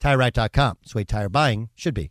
TireRack.com. It's the way tire buying should be.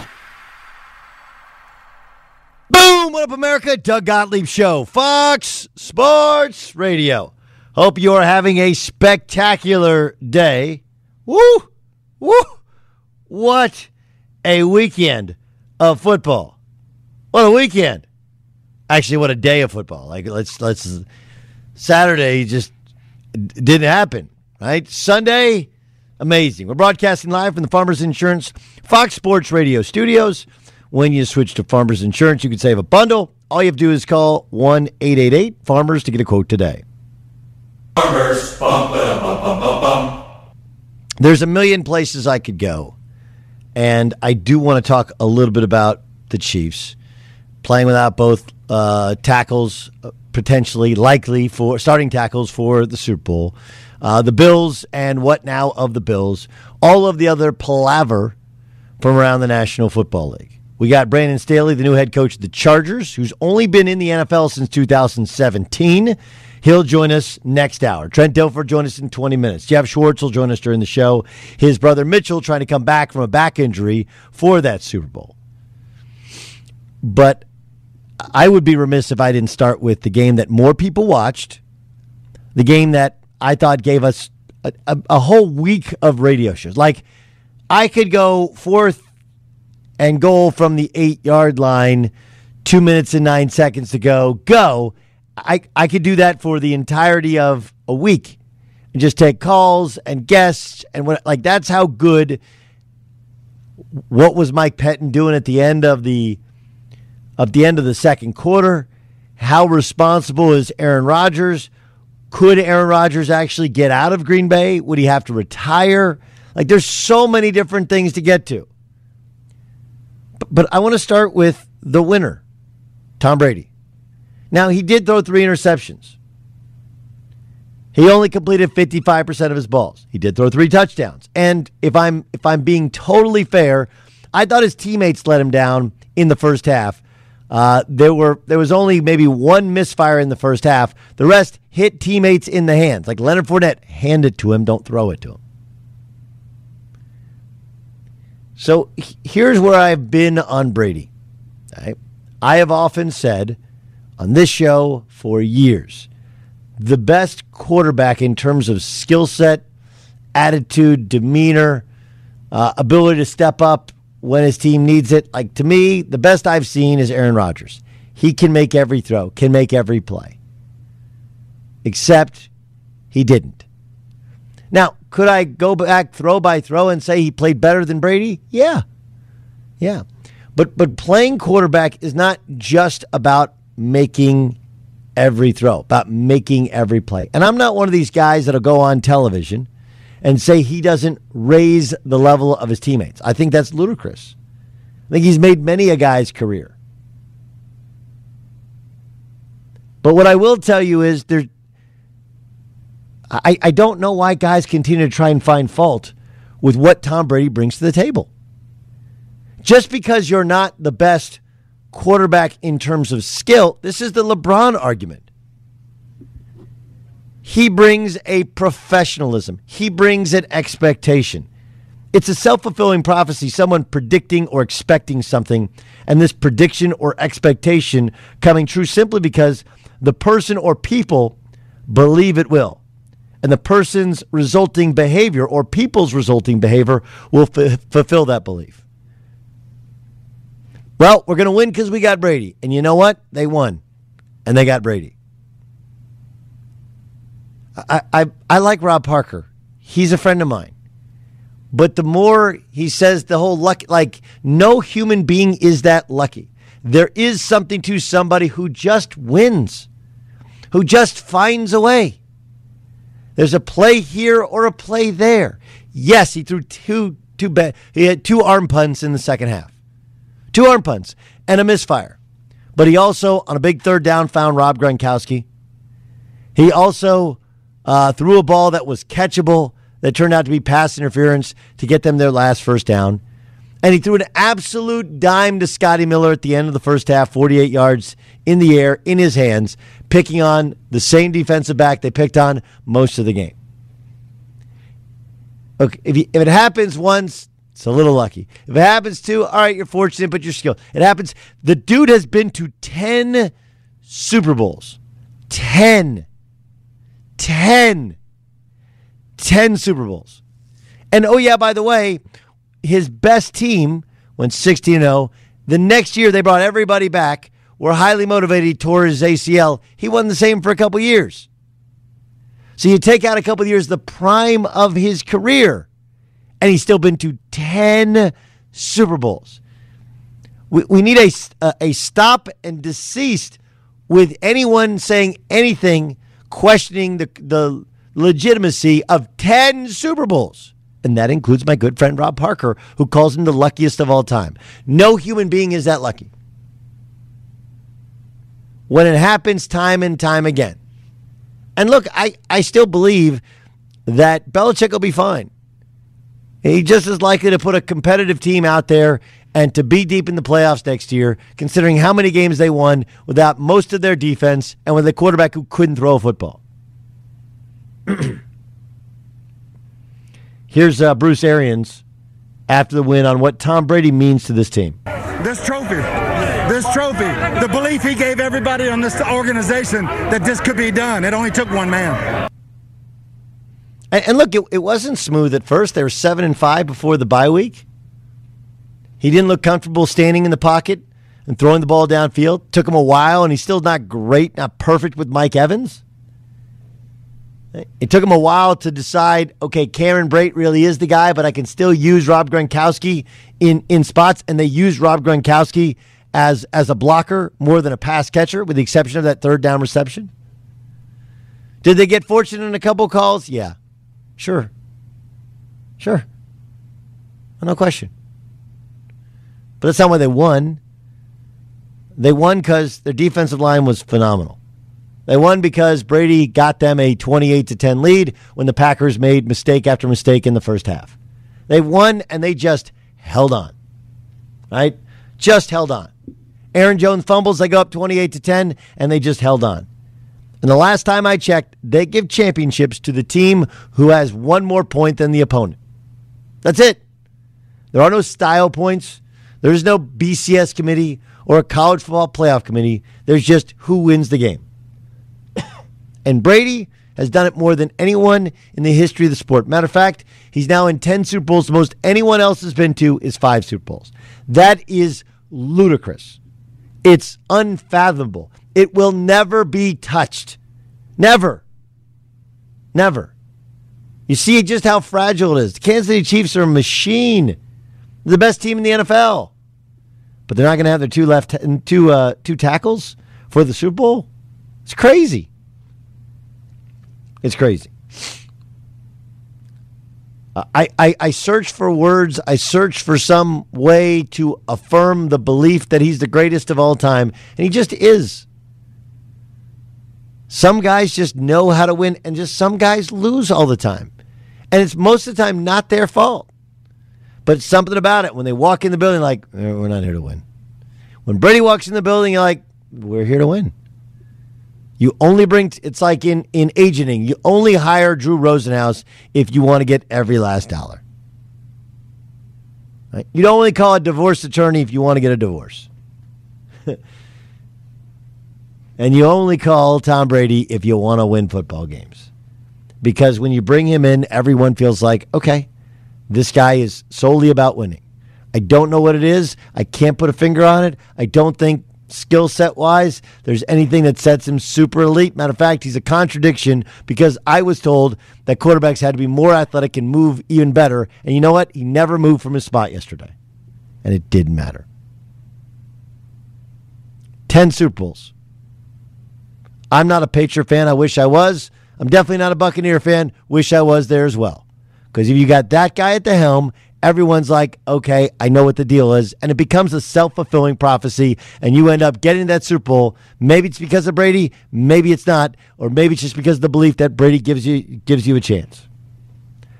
Boom! What up, America? Doug Gottlieb Show, Fox Sports Radio. Hope you are having a spectacular day. Woo! Woo! What a weekend of football. What a weekend. Actually, what a day of football. Like let's let's Saturday just didn't happen, right? Sunday, amazing. We're broadcasting live from the Farmers Insurance Fox Sports Radio studios. When you switch to Farmers Insurance, you can save a bundle. All you have to do is call 1 888 Farmers to get a quote today. Farmers, bum, bum, bum. There's a million places I could go. And I do want to talk a little bit about the Chiefs playing without both uh, tackles, uh, potentially likely for starting tackles for the Super Bowl. Uh, the Bills and what now of the Bills. All of the other palaver from around the National Football League. We got Brandon Staley, the new head coach of the Chargers, who's only been in the NFL since 2017. He'll join us next hour. Trent Dilfer join us in 20 minutes. Jeff Schwartz will join us during the show. His brother Mitchell trying to come back from a back injury for that Super Bowl. But I would be remiss if I didn't start with the game that more people watched, the game that I thought gave us a, a, a whole week of radio shows. Like, I could go fourth and goal from the eight yard line, two minutes and nine seconds to go, go, I, I could do that for the entirety of a week and just take calls and guests and what like that's how good what was Mike Pettine doing at the end of the of the end of the second quarter? How responsible is Aaron Rodgers? Could Aaron Rodgers actually get out of Green Bay? Would he have to retire? Like there's so many different things to get to. But, I want to start with the winner, Tom Brady. Now he did throw three interceptions. He only completed 55% of his balls. He did throw three touchdowns. And if I'm if I'm being totally fair, I thought his teammates let him down in the first half. Uh, there were there was only maybe one misfire in the first half. The rest hit teammates in the hands. Like Leonard Fournette, hand it to him, don't throw it to him. So here's where I've been on Brady. Right? I have often said on this show for years the best quarterback in terms of skill set, attitude, demeanor, uh, ability to step up when his team needs it. Like to me, the best I've seen is Aaron Rodgers. He can make every throw, can make every play. Except he didn't. Now, could I go back throw by throw and say he played better than Brady? Yeah. Yeah. But but playing quarterback is not just about making every throw, about making every play. And I'm not one of these guys that'll go on television and say he doesn't raise the level of his teammates. I think that's ludicrous. I think he's made many a guy's career. But what I will tell you is there I, I don't know why guys continue to try and find fault with what Tom Brady brings to the table. Just because you're not the best quarterback in terms of skill. This is the LeBron argument. He brings a professionalism, he brings an expectation. It's a self fulfilling prophecy, someone predicting or expecting something, and this prediction or expectation coming true simply because the person or people believe it will. And the person's resulting behavior or people's resulting behavior will f- fulfill that belief. Well, we're going to win because we got Brady. And you know what? They won. And they got Brady. I, I, I like Rob Parker. He's a friend of mine. But the more he says the whole luck, like no human being is that lucky. There is something to somebody who just wins, who just finds a way. There's a play here or a play there. Yes, he threw two two be- he had two arm punts in the second half two arm punts, and a misfire. But he also, on a big third down, found Rob Gronkowski. He also uh, threw a ball that was catchable that turned out to be pass interference to get them their last first down. And he threw an absolute dime to Scotty Miller at the end of the first half, 48 yards in the air, in his hands, picking on the same defensive back they picked on most of the game. Okay, if, if it happens once, it's a little lucky. If it happens two, all right, you're fortunate, but you're skilled. It happens. The dude has been to 10 Super Bowls. 10. 10. 10 Super Bowls. And oh, yeah, by the way, his best team went 16 0. The next year, they brought everybody back, were highly motivated, tore his ACL. He won the same for a couple years. So you take out a couple years, the prime of his career and he's still been to 10 Super Bowls. We, we need a, a, a stop and deceased with anyone saying anything questioning the, the legitimacy of 10 Super Bowls. And that includes my good friend Rob Parker, who calls him the luckiest of all time. No human being is that lucky. When it happens time and time again. And look, I, I still believe that Belichick will be fine. He just as likely to put a competitive team out there and to be deep in the playoffs next year, considering how many games they won without most of their defense and with a quarterback who couldn't throw a football. Here's uh, Bruce Arians after the win on what Tom Brady means to this team. This trophy, this trophy, the belief he gave everybody on this organization that this could be done. It only took one man. And, and look, it, it wasn't smooth at first. They were seven and five before the bye week. He didn't look comfortable standing in the pocket. And and throwing the ball downfield. Took him a while, and he's still not great, not perfect with Mike Evans. It took him a while to decide, okay, Cameron Brate really is the guy, but I can still use Rob Gronkowski in, in spots, and they use Rob Gronkowski as as a blocker more than a pass catcher, with the exception of that third down reception. Did they get fortunate in a couple calls? Yeah. Sure. Sure. No question. But that's not why they won. They won because their defensive line was phenomenal. They won because Brady got them a 28 to 10 lead when the Packers made mistake after mistake in the first half. They won and they just held on. Right? Just held on. Aaron Jones fumbles, they go up 28 to 10 and they just held on. And the last time I checked, they give championships to the team who has one more point than the opponent. That's it. There are no style points. There's no BCS committee or a college football playoff committee. There's just who wins the game. And Brady has done it more than anyone in the history of the sport. Matter of fact, he's now in 10 Super Bowls. The most anyone else has been to is five Super Bowls. That is ludicrous. It's unfathomable. It will never be touched. Never. Never. You see just how fragile it is. The Kansas City Chiefs are a machine. They're the best team in the NFL. But they're not going to have their two left two uh, two tackles for the Super Bowl. It's crazy. It's crazy. I, I, I search for words. I search for some way to affirm the belief that he's the greatest of all time. And he just is. Some guys just know how to win, and just some guys lose all the time. And it's most of the time not their fault. But something about it when they walk in the building, like, eh, we're not here to win. When Brady walks in the building, you're like, we're here to win. You only bring, it's like in, in agenting, you only hire Drew Rosenhaus if you want to get every last dollar. Right? You don't only call a divorce attorney if you want to get a divorce. and you only call Tom Brady if you want to win football games. Because when you bring him in, everyone feels like, okay, this guy is solely about winning. I don't know what it is. I can't put a finger on it. I don't think skill set wise, there's anything that sets him super elite. Matter of fact, he's a contradiction because I was told that quarterbacks had to be more athletic and move even better. And you know what? He never moved from his spot yesterday. And it didn't matter. 10 Super Bowls. I'm not a Patriot fan. I wish I was. I'm definitely not a Buccaneer fan. Wish I was there as well. Because if you got that guy at the helm everyone's like, okay, I know what the deal is. And it becomes a self fulfilling prophecy. And you end up getting that Super Bowl. Maybe it's because of Brady, maybe it's not, or maybe it's just because of the belief that Brady gives you gives you a chance.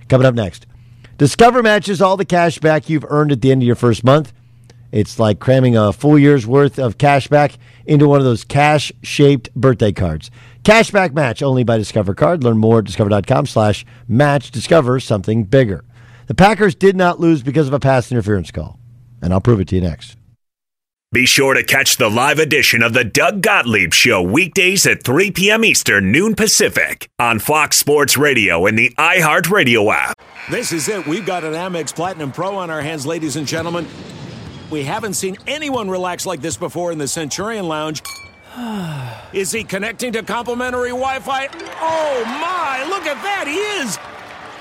Coming up next. Discover matches all the cash back you've earned at the end of your first month. It's like cramming a full year's worth of cash back into one of those cash shaped birthday cards. Cashback match only by Discover Card. Learn more at discover.com slash match. Discover something bigger. The Packers did not lose because of a pass interference call. And I'll prove it to you next. Be sure to catch the live edition of the Doug Gottlieb Show weekdays at 3 p.m. Eastern, noon Pacific on Fox Sports Radio and the iHeartRadio app. This is it. We've got an Amex Platinum Pro on our hands, ladies and gentlemen. We haven't seen anyone relax like this before in the Centurion Lounge. Is he connecting to complimentary Wi Fi? Oh my, look at that! He is!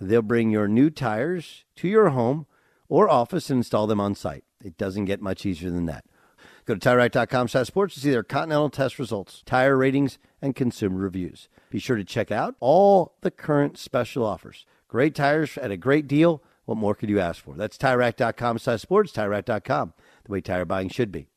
They'll bring your new tires to your home or office and install them on site. It doesn't get much easier than that. Go to TireRack.com slash sports to see their Continental test results, tire ratings, and consumer reviews. Be sure to check out all the current special offers. Great tires at a great deal. What more could you ask for? That's TireRack.com slash sports, TireRack.com, the way tire buying should be.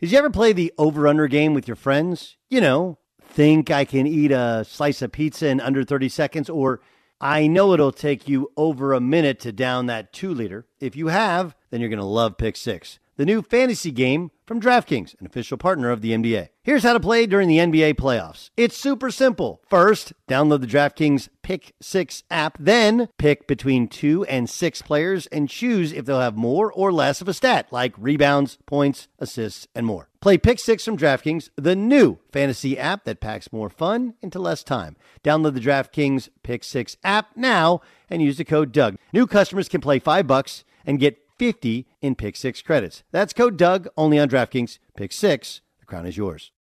Did you ever play the over-under game with your friends? You know, think I can eat a slice of pizza in under 30 seconds or – I know it'll take you over a minute to down that two liter. If you have, then you're going to love Pick Six, the new fantasy game from DraftKings, an official partner of the NBA. Here's how to play during the NBA playoffs. It's super simple. First, download the DraftKings Pick 6 app, then pick between 2 and 6 players and choose if they'll have more or less of a stat like rebounds, points, assists, and more. Play Pick 6 from DraftKings, the new fantasy app that packs more fun into less time. Download the DraftKings Pick 6 app now and use the code Doug. New customers can play 5 bucks and get 50 in Pick 6 credits. That's code Doug only on DraftKings. Pick 6. The crown is yours.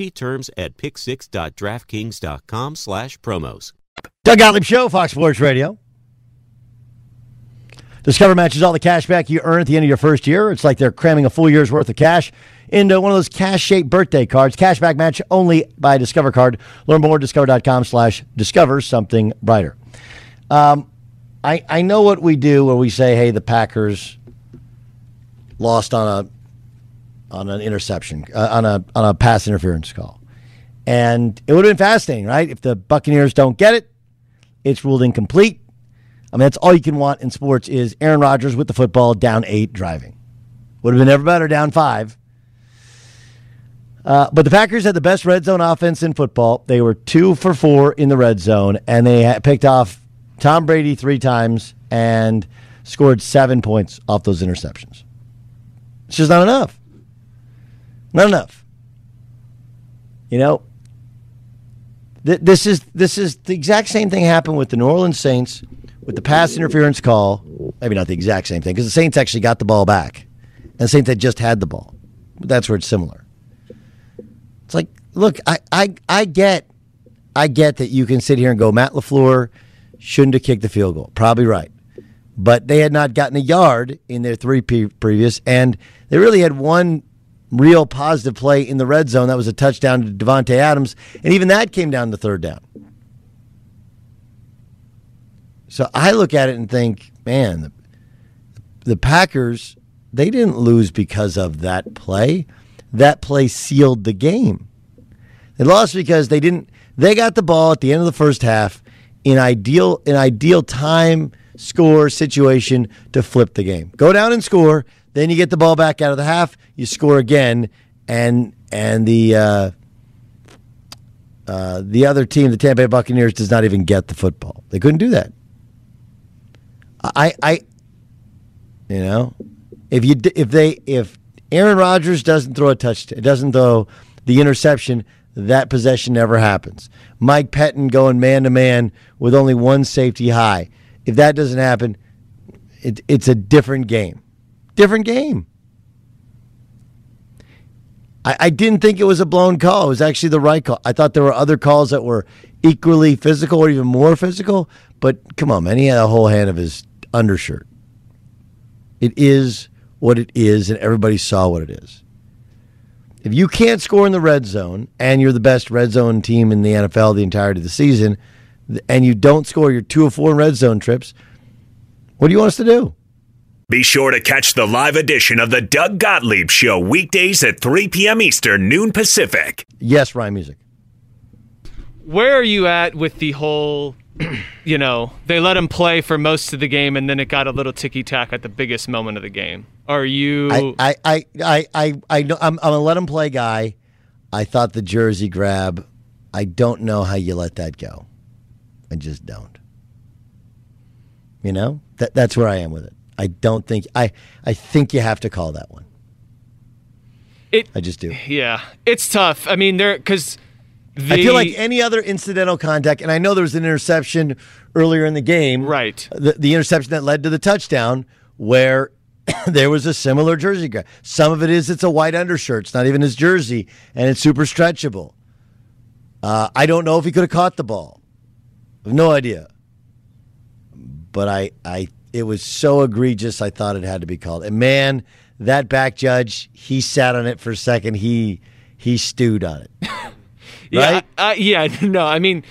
See terms at picksix.draftkings.com slash promos. Doug Gottlieb Show, Fox Sports Radio. Discover matches all the cash back you earn at the end of your first year. It's like they're cramming a full year's worth of cash into one of those cash-shaped birthday cards. Cashback match only by Discover Card. Learn more at discover.com slash discover something brighter. Um, I, I know what we do where we say, hey, the Packers lost on a on an interception, uh, on a on a pass interference call, and it would have been fascinating, right? If the Buccaneers don't get it, it's ruled incomplete. I mean, that's all you can want in sports is Aaron Rodgers with the football down eight driving. Would have been ever better down five. Uh, but the Packers had the best red zone offense in football. They were two for four in the red zone, and they picked off Tom Brady three times and scored seven points off those interceptions. It's just not enough. Not enough. You know, th- this is this is the exact same thing happened with the New Orleans Saints with the pass interference call. Maybe not the exact same thing because the Saints actually got the ball back, and the Saints had just had the ball. But that's where it's similar. It's like, look, I I I get, I get that you can sit here and go, Matt LaFleur shouldn't have kicked the field goal. Probably right, but they had not gotten a yard in their three pre- previous, and they really had one real positive play in the red zone. That was a touchdown to Davante Adams, and even that came down to third down. So I look at it and think, man, the, the Packers they didn't lose because of that play. That play sealed the game. They lost because they didn't. They got the ball at the end of the first half in ideal in ideal time score situation to flip the game. Go down and score, then you get the ball back out of the half, you score again, and and the uh, uh, the other team, the Tampa Bay Buccaneers, does not even get the football. They couldn't do that. I, I, you know, if you if they if Aaron Rodgers doesn't throw a touchdown, doesn't throw the interception, that possession never happens. Mike Pettine going man to man with only one safety high. If that doesn't happen, it, it's a different game. Different game. I, I didn't think it was a blown call. It was actually the right call. I thought there were other calls that were equally physical or even more physical. But come on, man, he had a whole hand of his undershirt. It is what it is, and everybody saw what it is. If you can't score in the red zone and you're the best red zone team in the NFL the entirety of the season, and you don't score your two or four red zone trips, what do you want us to do? Be sure to catch the live edition of the Doug Gottlieb Show weekdays at 3 p.m. Eastern, noon Pacific. Yes, Ryan Music. Where are you at with the whole, you know, they let him play for most of the game and then it got a little ticky tack at the biggest moment of the game? Are you. I, I, I, I, I know, I'm, I'm a let him play guy. I thought the jersey grab, I don't know how you let that go. I just don't. You know, that, that's where I am with it. I don't think I I think you have to call that one. It, I just do. Yeah, it's tough. I mean, there because I feel like any other incidental contact, and I know there was an interception earlier in the game. Right. The, the interception that led to the touchdown, where there was a similar jersey grab. Some of it is it's a white undershirt. It's not even his jersey, and it's super stretchable. Uh, I don't know if he could have caught the ball. I have no idea. But I, I it was so egregious. I thought it had to be called. And man, that back judge, he sat on it for a second. He he stewed on it. yeah, uh, yeah. No, I mean,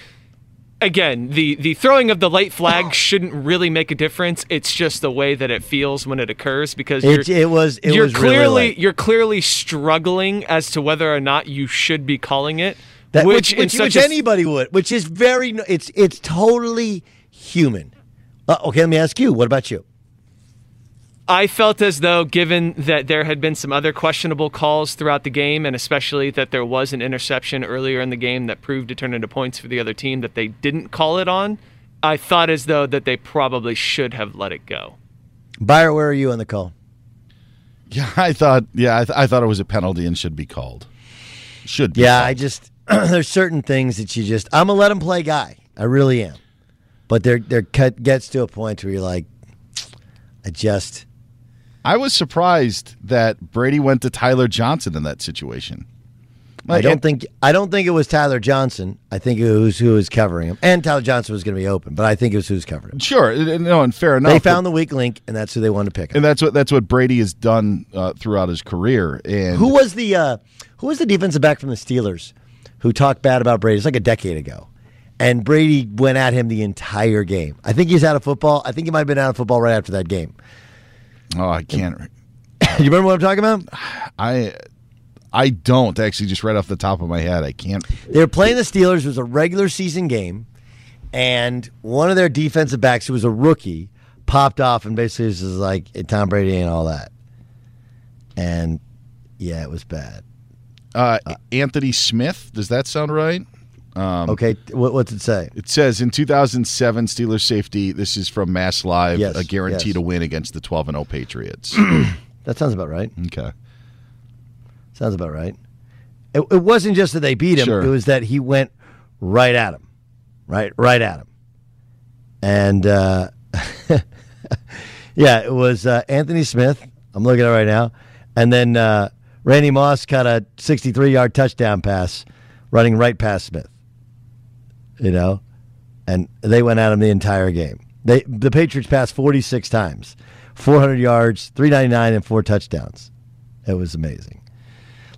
again, the the throwing of the late flag shouldn't really make a difference. It's just the way that it feels when it occurs because it, it was it you're was clearly really you're clearly struggling as to whether or not you should be calling it. that, which, which which, which anybody would, which is very it's it's totally human. Uh, okay, let me ask you. What about you? I felt as though, given that there had been some other questionable calls throughout the game, and especially that there was an interception earlier in the game that proved to turn into points for the other team that they didn't call it on, I thought as though that they probably should have let it go. Buyer, where are you on the call? Yeah, I thought. Yeah, I, th- I thought it was a penalty and should be called. Should be. Yeah, called. I just there's certain things that you just I'm a let him play guy. I really am. But there there cut gets to a point where you're like, I just I was surprised that Brady went to Tyler Johnson in that situation. I don't think I don't think it was Tyler Johnson. I think it was who was covering him, and Tyler Johnson was going to be open, but I think it was who's covering him. Sure, uh, no, and fair enough. They but- found the weak link, and that's who they wanted to pick. and that's what that's what Brady has done uh, throughout his career. And Who was the uh, who was the defensive back from the Steelers who talked bad about Brady? It's like a decade ago, and Brady went at him the entire game. I think he's out of football. I think he might have been out of football right after that game. Oh, I can't. you remember what I'm talking about? I I don't actually just right off the top of my head. I can't. They were playing the Steelers. It was a regular season game, and one of their defensive backs, who was a rookie, popped off and basically was just like, "Tom Brady and all that." And yeah, it was bad. Uh, Anthony Smith. Does that sound right? Um, Okay, what, what's it say? It says in 2007, Steelers safety. This is from Mass Live. Yes, a guarantee yes. to win against the 12 and 0 Patriots. That sounds about right. okay. Sounds about right. It, it wasn't just that they beat him; Sure. it was that he went right at him, right, right at him, and uh, yeah, it was uh, Anthony Smith. I'm looking at it right now, and then uh, Randy Moss caught a 63 yard touchdown pass, running right past Smith. You know, and they went at him the entire game. They the Patriots passed 46 times, 400 yards, 399, and four touchdowns. It was amazing.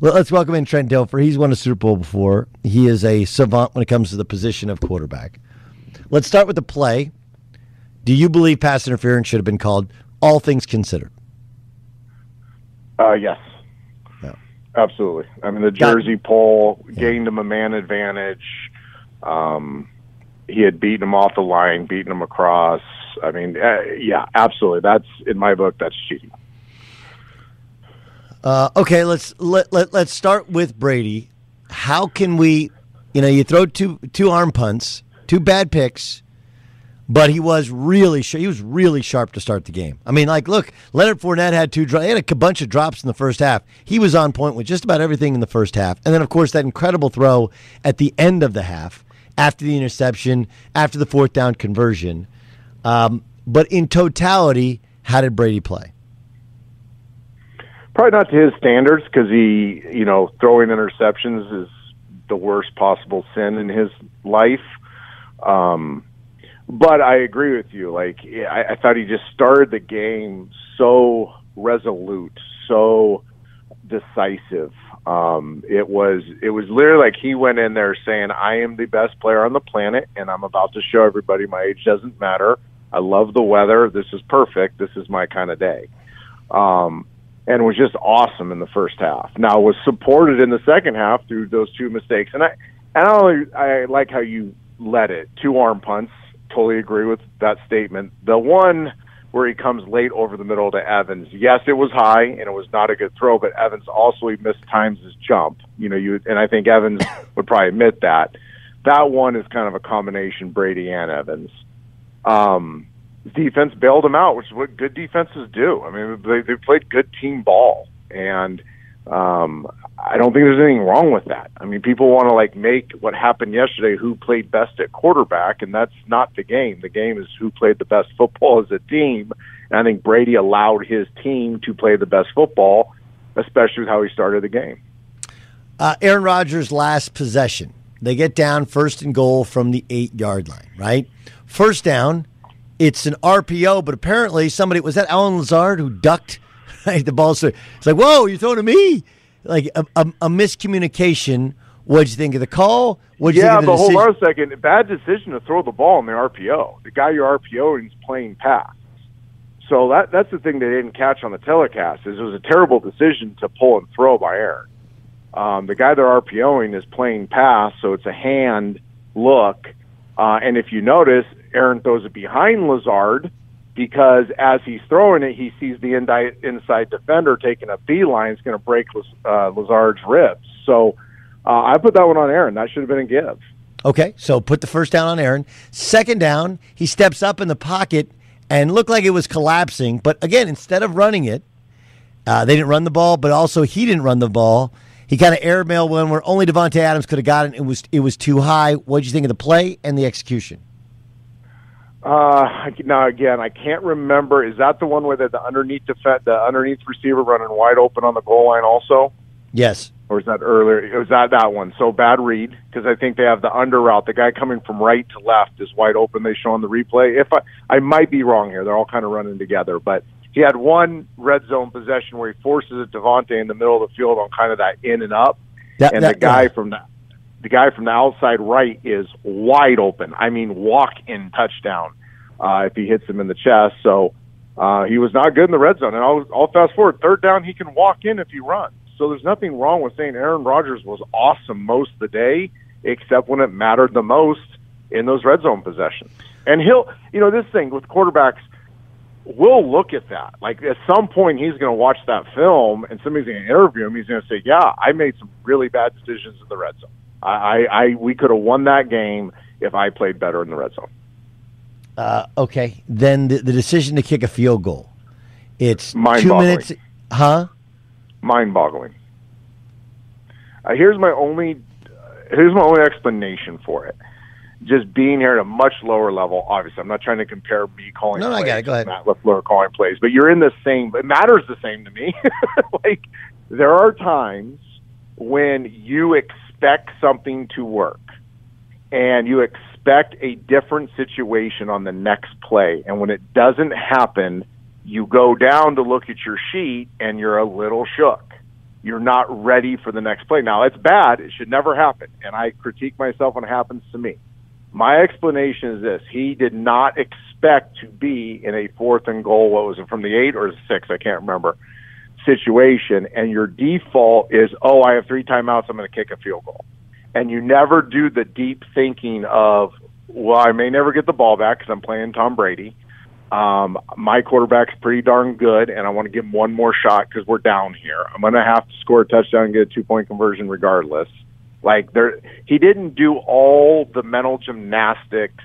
Let's welcome in Trent Dilfer. He's won a Super Bowl before. He is a savant when it comes to the position of quarterback. Let's start with the play. Do you believe pass interference should have been called, all things considered? Uh, yes. Yeah. Absolutely. I mean, the Got- jersey pull gained him a man advantage. Um, he had beaten him off the line, beaten him across. I mean, uh, yeah, absolutely. That's in my book. That's cheating. Uh, okay, let's let, let let's start with Brady. How can we, you know, you throw two two arm punts, two bad picks, but he was really sh- he was really sharp to start the game. I mean, like, look, Leonard Fournette had two dro- he had a bunch of drops in the first half. He was on point with just about everything in the first half, and then of course that incredible throw at the end of the half after the interception, after the fourth down conversion. Um, but in totality, how did Brady play? Probably not to his standards because he, you know, throwing interceptions is the worst possible sin in his life. Um, but I agree with you. Like I, I thought he just started the game so resolute, so decisive. Um, it was it was literally like he went in there saying, "I am the best player on the planet, and I'm about to show everybody my age doesn't matter. I love the weather. This is perfect. This is my kind of day." Um, and was just awesome in the first half. Now was supported in the second half through those two mistakes, and I and I only I like how you led it two arm punts. Totally agree with that statement. The one where he comes late over the middle to Evans. Yes, it was high and it was not a good throw, but Evans also he missed times his jump. You know, you and I think Evans would probably admit that. That one is kind of a combination Brady and Evans. Um, defense bailed him out, which is what good defenses do. I mean, they they played good team ball, and um, I don't think there's anything wrong with that. I mean, people want to like make what happened yesterday who played best at quarterback, and that's not the game. The game is who played the best football as a team. And I think Brady allowed his team to play the best football, especially with how he started the game. Uh, Aaron Rodgers' last possession. They get down first and goal from the eight yard line, right? First down, it's an RPO, but apparently somebody was that Allen Lazard who ducked right, the ball. So it's like, whoa, you're throwing to me, like a, a, a miscommunication. What'd you think of the call? What'd you yeah, think of the but hold decision? on a second. Bad decision to throw the ball in the RPO. The guy you're RPOing is playing pass. So that that's the thing they didn't catch on the telecast is it was a terrible decision to pull and throw by Aaron. Um, the guy they're RPOing is playing pass, so it's a hand look. Uh, and if you notice, Aaron throws it behind Lazard because as he's throwing it, he sees the inside defender taking a beeline. It's going to break uh, Lazard's ribs. So uh, I put that one on Aaron. That should have been a give. Okay, so put the first down on Aaron. Second down, he steps up in the pocket and looked like it was collapsing. But again, instead of running it, uh, they didn't run the ball, but also he didn't run the ball. He kind of airmailed one where only Davante Adams could have gotten it. It was it was too high. What did you think of the play and the execution? Uh, now again, I can't remember. Is that the one where the, the underneath defense, the underneath receiver running wide open on the goal line also? Yes. Or is that earlier? It was that that one. So bad read because I think they have the under route. The guy coming from right to left is wide open. They show on the replay. If I I might be wrong here, they're all kind of running together. But he had one red zone possession where he forces it Davante in the middle of the field on kind of that in and up, That- and that- the guy from the the guy from the outside right is wide open. I mean, walk in touchdown uh, if he hits him in the chest. So uh, he was not good in the red zone. And I'll, I'll fast forward. Third down, he can walk in if he runs. So there's nothing wrong with saying Aaron Rodgers was awesome most of the day, except when it mattered the most in those red zone possessions. And he'll, you know, this thing with quarterbacks, we'll look at that. Like at some point, he's going to watch that film, and somebody's going to interview him. He's going to say, "Yeah, I made some really bad decisions in the red zone. I, I, I we could have won that game if I played better in the red zone." Uh, okay, then the, the decision to kick a field goal. It's two minutes, huh? mind-boggling. Uh, here's my only here's my only explanation for it. Just being here at a much lower level. Obviously, I'm not trying to compare me calling. No, no, I plays got it. Go ahead. Matt LaFleur calling plays, but you're in the same. It matters the same to me. like there are times when you expect something to work, and you expect a different situation on the next play, and when it doesn't happen, you go down to look at your sheet and you're a little shook. You're not ready for the next play. Now, it's bad. It should never happen. And I critique myself when it happens to me. My explanation is this he did not expect to be in a fourth and goal, what was it, from the eight or six? I can't remember. Situation. And your default is, oh, I have three timeouts. I'm going to kick a field goal. And you never do the deep thinking of, well, I may never get the ball back because I'm playing Tom Brady Um, my quarterback's pretty darn good, and I want to give him one more shot because we're down here. I'm going to have to score a touchdown and get a two point conversion regardless. Like there, he didn't do all the mental gymnastics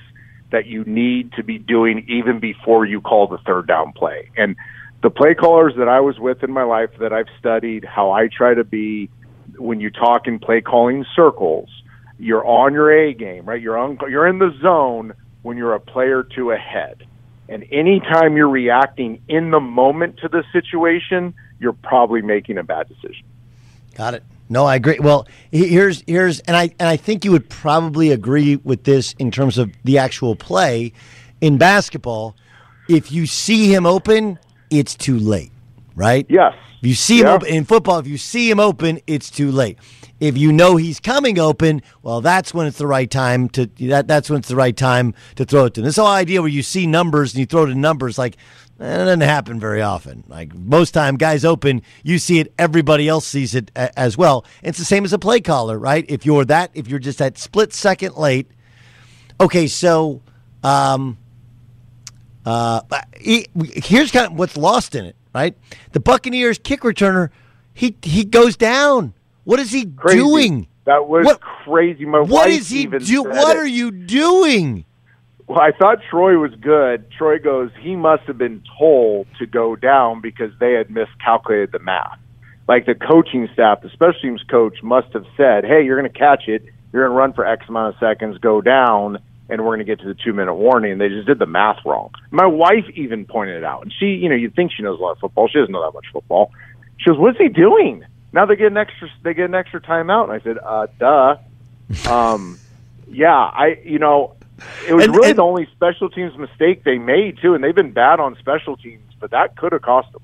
that you need to be doing even before you call the third down play. And the play callers that I was with in my life that I've studied, how I try to be when you talk in play calling circles, you're on your A game, right? You're on, you're in the zone when you're a player two ahead. And anytime you're reacting in the moment to the situation, you're probably making a bad decision. Got it. No, I agree. Well, here's here's and I and I think you would probably agree with this in terms of the actual play in basketball. If you see him open, it's too late, right? Yes. If you see him open in football, if you see him open, it's too late. If you know he's coming open, well, that's when it's the right time to that. That's when it's the right time to throw it to him. This whole idea where you see numbers and you throw to numbers, like that doesn't happen very often. Like most time, guys open, you see it, everybody else sees it a- as well. It's the same as a play caller, right? If you're that, if you're just that split second late. Okay, so um, uh, he, here's kind of what's lost in it, right? The Buccaneers kick returner, he he goes down. What is he Crazy. doing? That was What- crazy. My What is he do? What it. are you doing? Well, I thought Troy was good. Troy goes, he must have been told to go down because they had miscalculated the math. Like the coaching staff, the special teams coach must have said, hey, you're going to catch it. You're going to run for X amount of seconds, go down, and we're going to get to the two minute warning. And they just did the math wrong. My wife even pointed it out. And she, you know, you'd think she knows a lot of football. She doesn't know that much football. She goes, what's he doing? Now they get an extra, they get an extra timeout. And I said, uh, duh. Um, yeah, I, you know, it was And- really and- the only special teams mistake they made too, and they've been bad on special teams, but that could have cost them.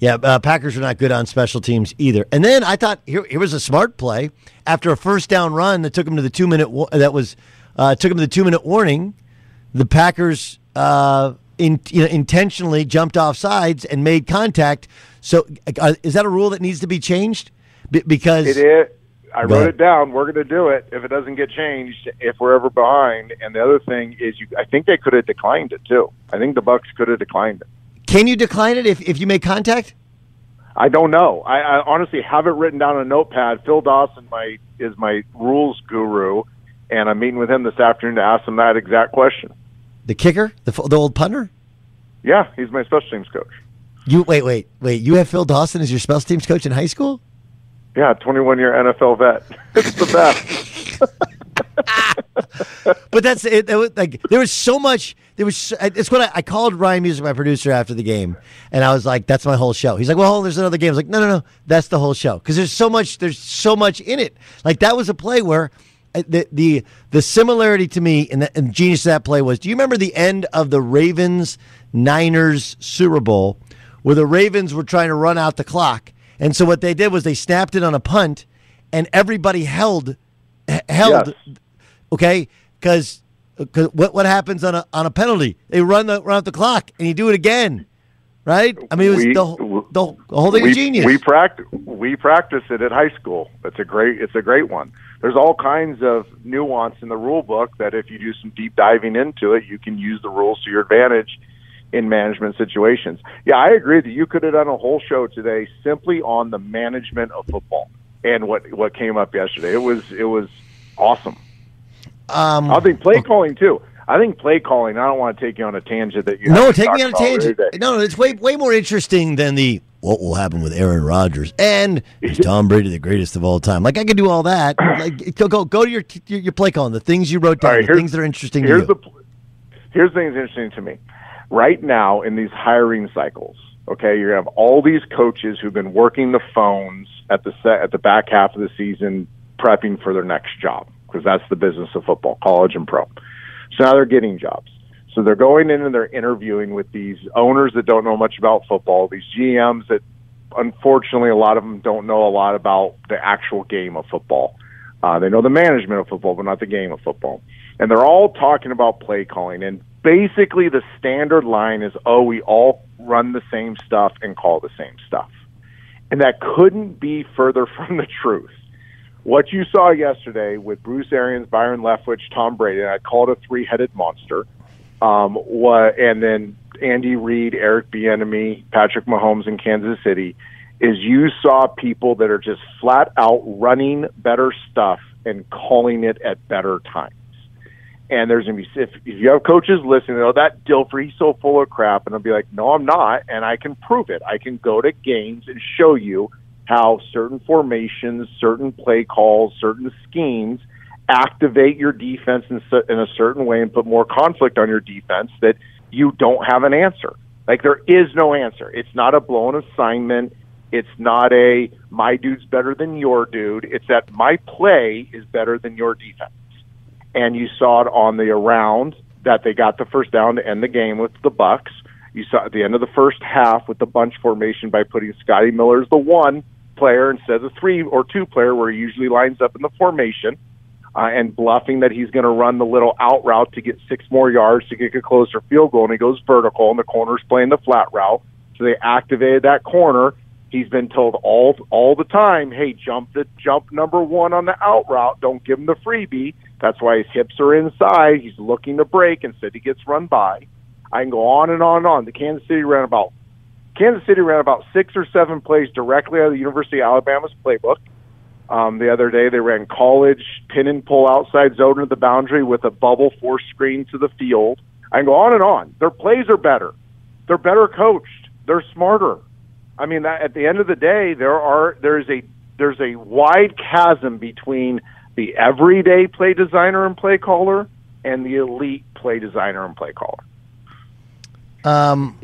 Yeah, uh, Packers are not good on special teams either. And then I thought here, here was a smart play after a first down run that took them to the two minute that was uh, took him the two minute warning. The Packers uh, in, you know, intentionally jumped off sides and made contact. So uh, is that a rule that needs to be changed? B- because It is. I wrote it down. We're going to do it if it doesn't get changed. If we're ever behind, and the other thing is, you. I think they could have declined it too. I think the Bucks could have declined it. can you decline it if, if you make contact? I don't know. I, I honestly have it written down on a notepad. Phil Dawson, my is my rules guru, and I'm meeting with him this afternoon to ask him that exact question. The kicker, the the old punter. Yeah, he's my special teams coach. You wait, wait, wait. You have Phil Dawson as your special teams coach in high school? Yeah, 21 year NFL vet. It's the best. but that's it. was, like there was so much. There was. It's what I, I called Ryan Music, my producer, after the game, and I was like, "That's my whole show." He's like, "Well, there's another game." I was like, "No, no, no. That's the whole show." Because there's so much. There's so much in it. Like that was a play where uh, Uh, the the the similarity to me and the and genius of that play was. Do you remember the end of the Ravens Niners Super Bowl, where the Ravens were trying to run out the clock, and so what they did was they snapped it on a punt, and everybody held held Yes. okay? Because what what happens on a on a penalty? They run the run out the clock, and you do it again, right? I mean, it was We- the, whole- the, whole- thing we, genius. We practice we practice it at high school. It's a great it's a great one. There's all kinds of nuance in the rule book that if you do some deep diving into it, you can use the rules to your advantage in management situations. Yeah, I agree that you could have done a whole show today simply on the management of football and what what came up yesterday. It was it was awesome. um, I think play calling too. I think play calling. I don't want to take you on a tangent that you no, take me on a tangent. No, no, it's way way more interesting than the what will happen with Aaron Rodgers and is Tom Brady the greatest of all time. Like I could do all that. Like go go go to your your, your play calling, the things you wrote down, right, the things that are interesting to Here's you. the here's the thing interesting to me. Right now in these hiring cycles, okay, you're gonna have all these coaches who've been working the phones at the set at the back half of the season, prepping for their next job because that's the business of football, college and pro. So now they're getting jobs. So they're going in and they're interviewing with these owners that don't know much about football, these GMs that unfortunately a lot of them don't know a lot about the actual game of football. Uh, they know the management of football, but not the game of football. And they're all talking about play calling. And basically, the standard line is, oh, we all run the same stuff and call the same stuff. And that couldn't be further from the truth. What you saw yesterday with Bruce Arians, Byron Leftwich, Tom Brady, I called a three headed monster. Um, what and then Andy Reid, Eric Bieniemy, Patrick Mahomes in Kansas City is you saw people that are just flat out running better stuff and calling it at better times. And there's gonna be if, if you have coaches listening, oh that Dilfer he's so full of crap, and I'll be like, no, I'm not, and I can prove it. I can go to games and show you how certain formations, certain play calls, certain schemes activate your defense in, in a certain way and put more conflict on your defense that you don't have an answer. Like there is no answer. It's not a blown assignment. It's not a my dude's better than your dude. It's that my play is better than your defense. And you saw it on the around that they got the first down to end the game with the Bucks. You saw at the end of the first half with the bunch formation by putting Scotty Miller as the one player instead of the three or two player where he usually lines up in the formation uh, and bluffing that he's going to run the little out route to get six more yards to get a closer field goal, and he goes vertical, and the corner's playing the flat route. So they activated that corner. He's been told all all the time, "Hey, jump the jump number one on the out route. Don't give him the freebie." That's why his hips are inside. He's looking to break instead he gets run by. I can go on and on and on. The Kansas City ran about Kansas City ran about six or seven plays directly out of the University of Alabama's playbook. Um, the other day, they ran college pin and pull outside zone to the boundary with a bubble force screen to the field. I can go on and on. Their plays are better. They're better coached. They're smarter. I mean, at the end of the day, there are there's a there's a wide chasm between the everyday play designer and play caller and the elite play designer and play caller. Um,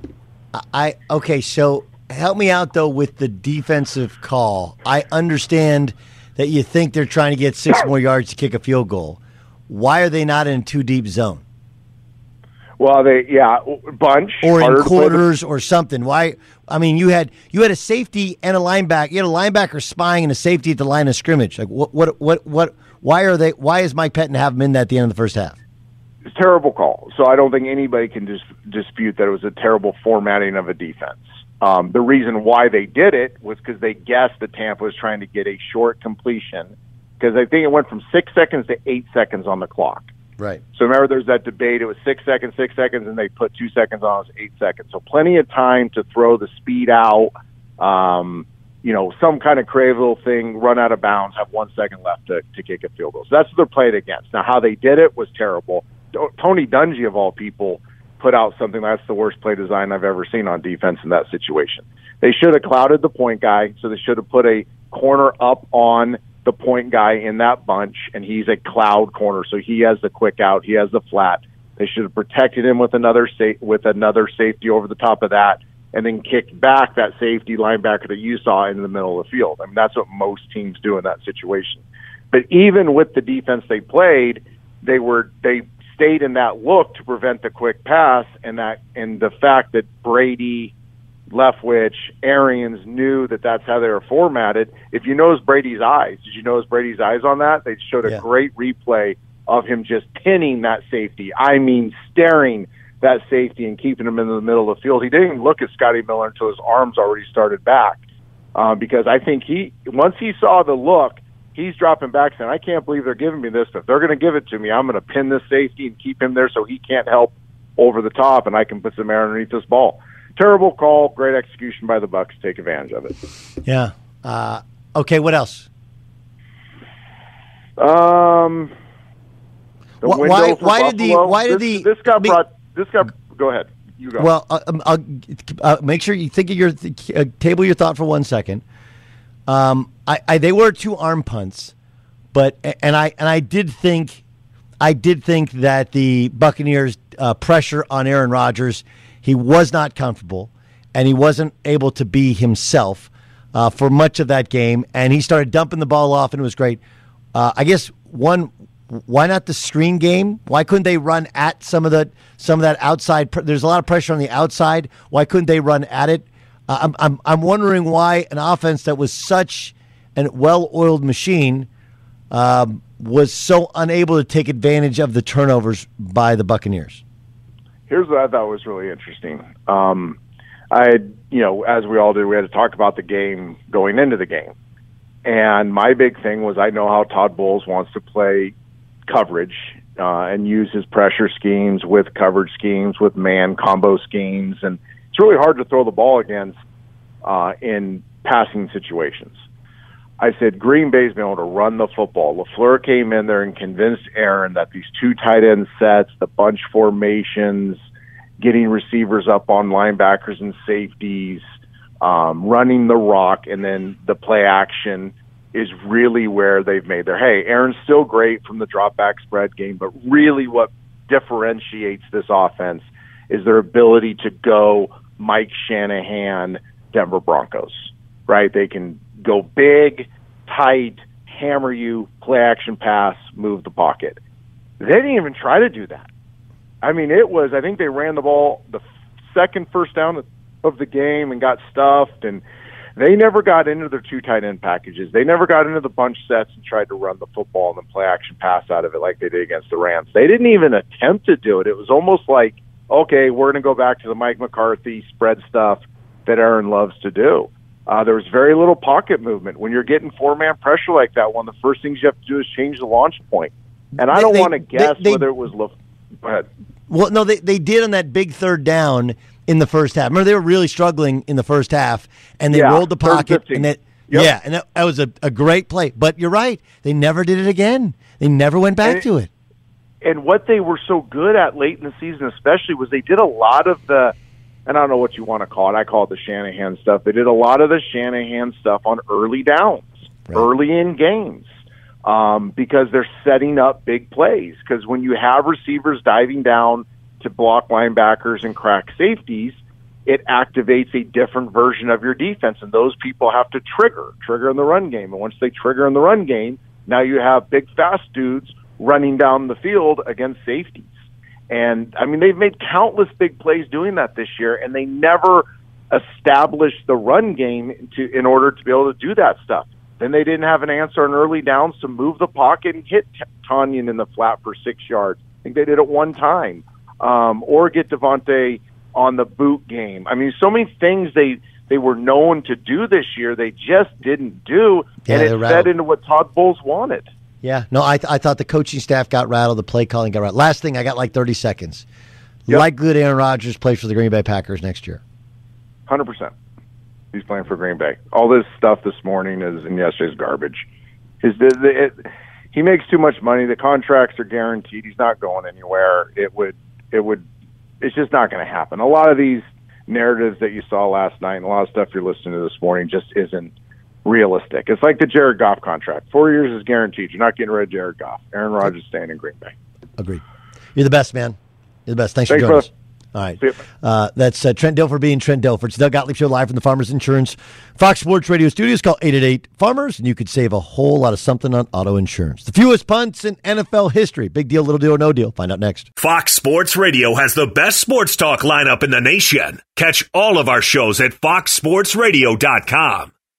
I okay. So help me out though with the defensive call. I understand that you think they're trying to get six more yards to kick a field goal. Why are they not in too deep zone? Well, they yeah, bunch or in quarters or something. Why? I mean, you had you had a safety and a linebacker. You had a linebacker spying and a safety at the line of scrimmage. Like what? What? What? What? Why are they? Why is Mike Pettine have them in that at the end of the first half? It's a terrible call. So I don't think anybody can dis- dispute that it was a terrible formatting of a defense. Um, the reason why they did it was because they guessed that Tampa was trying to get a short completion because I think it went from six seconds to eight seconds on the clock. Right. So remember, there's that debate. It was six seconds, six seconds, and they put two seconds on. It was eight seconds. So plenty of time to throw the speed out. Um, you know, some kind of crazy little thing, run out of bounds, have one second left to, to kick a field goal. So that's what they're playing against. Now, how they did it was terrible. Tony Dungy, of all people, put out something that's the worst play design I've ever seen on defense in that situation. They should have clouded the point guy, so they should have put a corner up on the point guy in that bunch, and he's a cloud corner, so he has the quick out, he has the flat. They should have protected him with another sa- with another safety over the top of that, and then kicked back that safety linebacker that you saw in the middle of the field. I mean, that's what most teams do in that situation. But even with the defense they played, they were they stayed in that look to prevent the quick pass, and that and the fact that Brady, Leftwich, Arians knew that that's how they were formatted. If you notice Brady's eyes, did you notice Brady's eyes on that? They showed a Yeah. great replay of him just pinning that safety. I mean, staring that safety and keeping him in the middle of the field. He didn't look at Scotty Miller until his arms already started back, uh, because I think he once he saw the look he's dropping back saying, I can't believe they're giving me this. If they're going to give it to me, I'm going to pin this safety and keep him there so he can't help over the top and I can put some air underneath this ball. Terrible call, great execution by the Bucks take advantage of it. Yeah. Uh, okay. What else? Um, the Wh- window why- why did the- why did this, the- this got be- brought? This got go ahead. You go. Well, uh, um, I'll, uh, make sure you think of your uh, table your thought for one second. Um, I, I they were two arm punts, but and I and I did think, I did think that the Buccaneers uh, pressure on Aaron Rodgers, he was not comfortable, and he wasn't able to be himself uh, for much of that game, and he started dumping the ball off, and it was great. Uh, I guess one why not the screen game? Why couldn't they run at some of the some of that outside? pr- There's a lot of pressure on the outside. Why couldn't they run at it? Uh, I'm I'm I'm wondering why an offense that was such an well-oiled machine um, was so unable to take advantage of the turnovers by the Buccaneers. here's what I thought was really interesting. Um, I, you know, as we all did, we had to talk about the game going into the game, and my big thing was I know how Todd Bowles wants to play coverage uh, and use his pressure schemes with coverage schemes, with man combo schemes, and it's really hard to throw the ball against uh, in passing situations. I said Green Bay's been able to run the football. LaFleur came in there and convinced Aaron that these two tight end sets, the bunch formations, getting receivers up on linebackers and safeties, um, running the rock, and then the play action is really where they've made their hey. Aaron's still great from the drop back spread game, but really what differentiates this offense is their ability to go Mike Shanahan Denver Broncos. Right? They can go big, tight, hammer you, play action pass, move the pocket. They didn't even try to do that. I mean, it was. I think they ran the ball the second first down of the game and got stuffed, and they never got into their two tight end packages. They never got into the bunch sets and tried to run the football and then play action pass out of it like they did against the Rams. They didn't even attempt to do it. It was almost like, okay, we're going to go back to the Mike McCarthy spread stuff that Aaron loves to do. Uh, there was very little pocket movement. When you're getting four man pressure like that, one of the first things you have to do is change the launch point. And I don't want to guess they, whether it was. Le- Go ahead. Well, no, they they did on that big third down in the first half. Remember, they were really struggling in the first half, and they Yeah, rolled the pocket, and it, Yep. yeah, and that, that was a, a great play. But you're right, they never did it again. They never went back to it. And what they were so good at late in the season, especially, was they did a lot of the, and I don't know what you want to call it. I call it the Shanahan stuff. They did a lot of the Shanahan stuff on early downs, early in games, um, because they're setting up big plays. Because when you have receivers diving down to block linebackers and crack safeties, it activates a different version of your defense, and those people have to trigger, trigger in the run game. And once they trigger in the run game, now you have big, fast dudes running down the field against safeties. And I mean, they've made countless big plays doing that this year, and they never established the run game to in order to be able to do that stuff. Then they didn't have an answer on early downs to move the pocket and hit T- Tonyan in the flat for six yards. I think they did it one time, um, or get Davante on the boot game. I mean, so many things they they were known to do this year, they just didn't do, Yeah, and it fed into what Todd Bowles wanted. Yeah, no, I, I thought the coaching staff got rattled, the play calling got rattled. Last thing, I got like 30 seconds. Like good Aaron Rodgers plays for the Green Bay Packers next year. Hundred percent. He's playing for Green Bay. All this stuff this morning is and yesterday's garbage. His the, the, it, he makes too much money. The contracts are guaranteed. He's not going anywhere. It would it would it's just not going to happen. A lot of these narratives that you saw last night and a lot of stuff you're listening to this morning just isn't realistic. It's like the Jared Goff contract. Four years is guaranteed. You're not getting rid of Jared Goff. Aaron Rodgers is staying in Green Bay. Agreed. You're the best, man. You're the best. Thanks, Thanks, for joining brother. us. All right. Uh, that's uh, Trent Dilfer being Trent Dilfer. It's the Doug Gottlieb Show live from the Farmers Insurance Fox Sports Radio studios. Call 888 Farmers, and you could save a whole lot of something on auto insurance. The fewest punts in NFL history. Big deal, little deal, or no deal. Find out next. Fox Sports Radio has the best sports talk lineup in the nation. Catch all of our shows at foxsportsradio.com.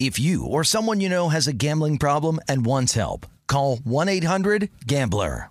If you or someone you know has a gambling problem and wants help, call 1-800-GAMBLER.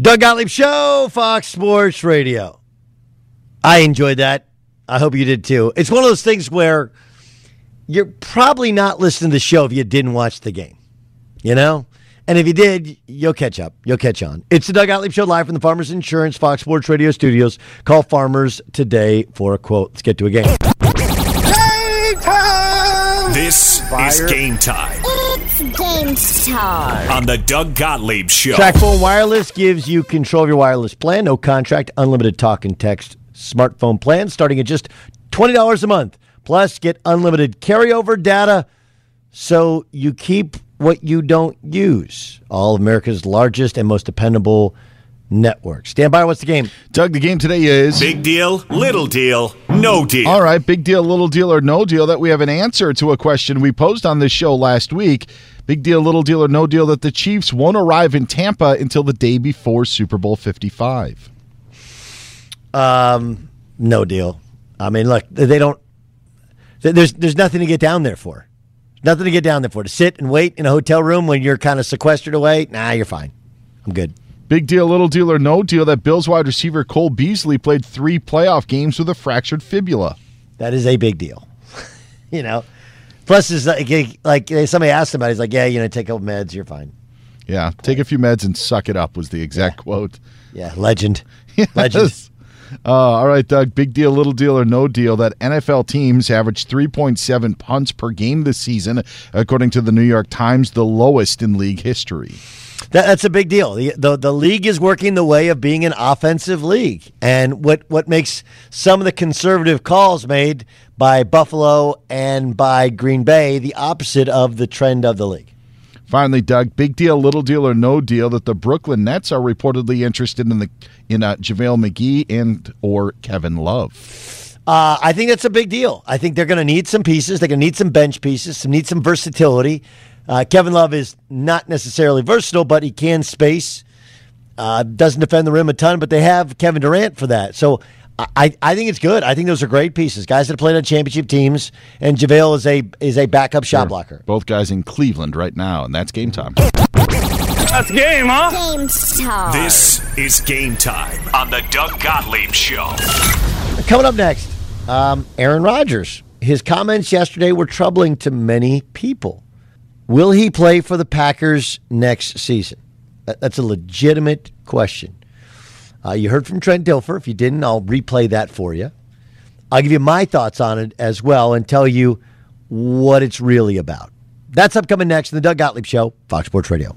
Doug Gottlieb Show, Fox Sports Radio. I enjoyed that. I hope you did too. It's one of those things where you're probably not listening to the show if you didn't watch the game, you know? And if you did, you'll catch up. You'll catch on. It's the Doug Gottlieb Show live from the Farmers Insurance Fox Sports Radio studios. Call Farmers today for a quote. Let's get to a game. This is game time It's time. on the Doug Gottlieb Show. Tracfone Wireless gives you control of your wireless plan. No contract, unlimited talk and text smartphone plan starting at just $20 a month. Plus, get unlimited carryover data so you keep what you don't use. All of America's largest and most dependable network. Stand by. What's the game? Doug, the game today is Big deal, little deal, no deal. All right, big deal, little deal, or no deal that we have an answer to a question we posed on this show last week. Big deal, little deal, or no deal that the Chiefs won't arrive in Tampa until the day before Super Bowl 55. Um, no deal. I mean, look, they don't. There's there's nothing to get down there for. Nothing to get down there for. To sit and wait in a hotel room when you're kind of sequestered away. Nah, you're fine. I'm good. Big deal, little deal, or no deal that Bills wide receiver Cole Beasley played three playoff games with a fractured fibula. That is a big deal. you know. Plus, is like, like somebody asked him about. it, He's like, yeah, you know, take a couple meds, you're fine. Yeah, take a few meds and suck it up was the exact quote. Yeah, legend. Legend. Uh, all right, Doug. Big deal, little deal, or no deal that NFL teams averaged 3.7 punts per game this season, according to the New York Times, the lowest in league history. That, that's a big deal. The, the the league is working the way of being an offensive league, and what what makes some of the conservative calls made by Buffalo and by Green Bay the opposite of the trend of the league. Finally, Doug, big deal, little deal, or no deal that the Brooklyn Nets are reportedly interested in the in uh, JaVale McGee and or Kevin Love. Uh, I think that's a big deal. I think they're going to need some pieces. They're going to need some bench pieces. Some need some versatility. Uh, Kevin Love is not necessarily versatile, but he can space. Uh, doesn't defend the rim a ton, but they have Kevin Durant for that. So I, I think it's good. I think those are great pieces. Guys that have played on championship teams, and JaVale is a is a backup shot blocker. Both guys in Cleveland right now, and that's game time. That's game, huh? Game time. This is game time on the Doug Gottlieb Show. Coming up next, um, Aaron Rodgers his comments yesterday were troubling to many people. Will he play for the Packers next season? That's a legitimate question. Uh, you heard from Trent Dilfer. If you didn't, I'll replay that for you. I'll give you my thoughts on it as well and tell you what it's really about. That's upcoming next in the Doug Gottlieb Show, Fox Sports Radio.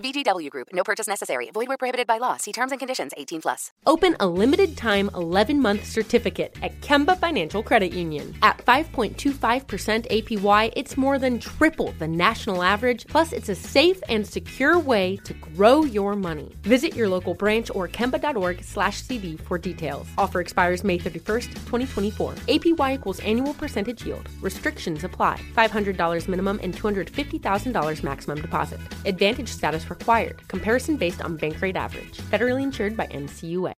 VGW Group. No purchase necessary. Void where prohibited by law. See terms and conditions. 18 plus. Open a limited time 11 month certificate at Kemba Financial Credit Union. At 5.25% APY, it's more than triple the national average. Plus, it's a safe and secure way to grow your money. Visit your local branch or kemba.org slash CD for details. Offer expires May 31st, 2024. APY equals annual percentage yield. Restrictions apply. $500 minimum and $250,000 maximum deposit. Advantage status required. Comparison based on bank rate average. Federally insured by NCUA.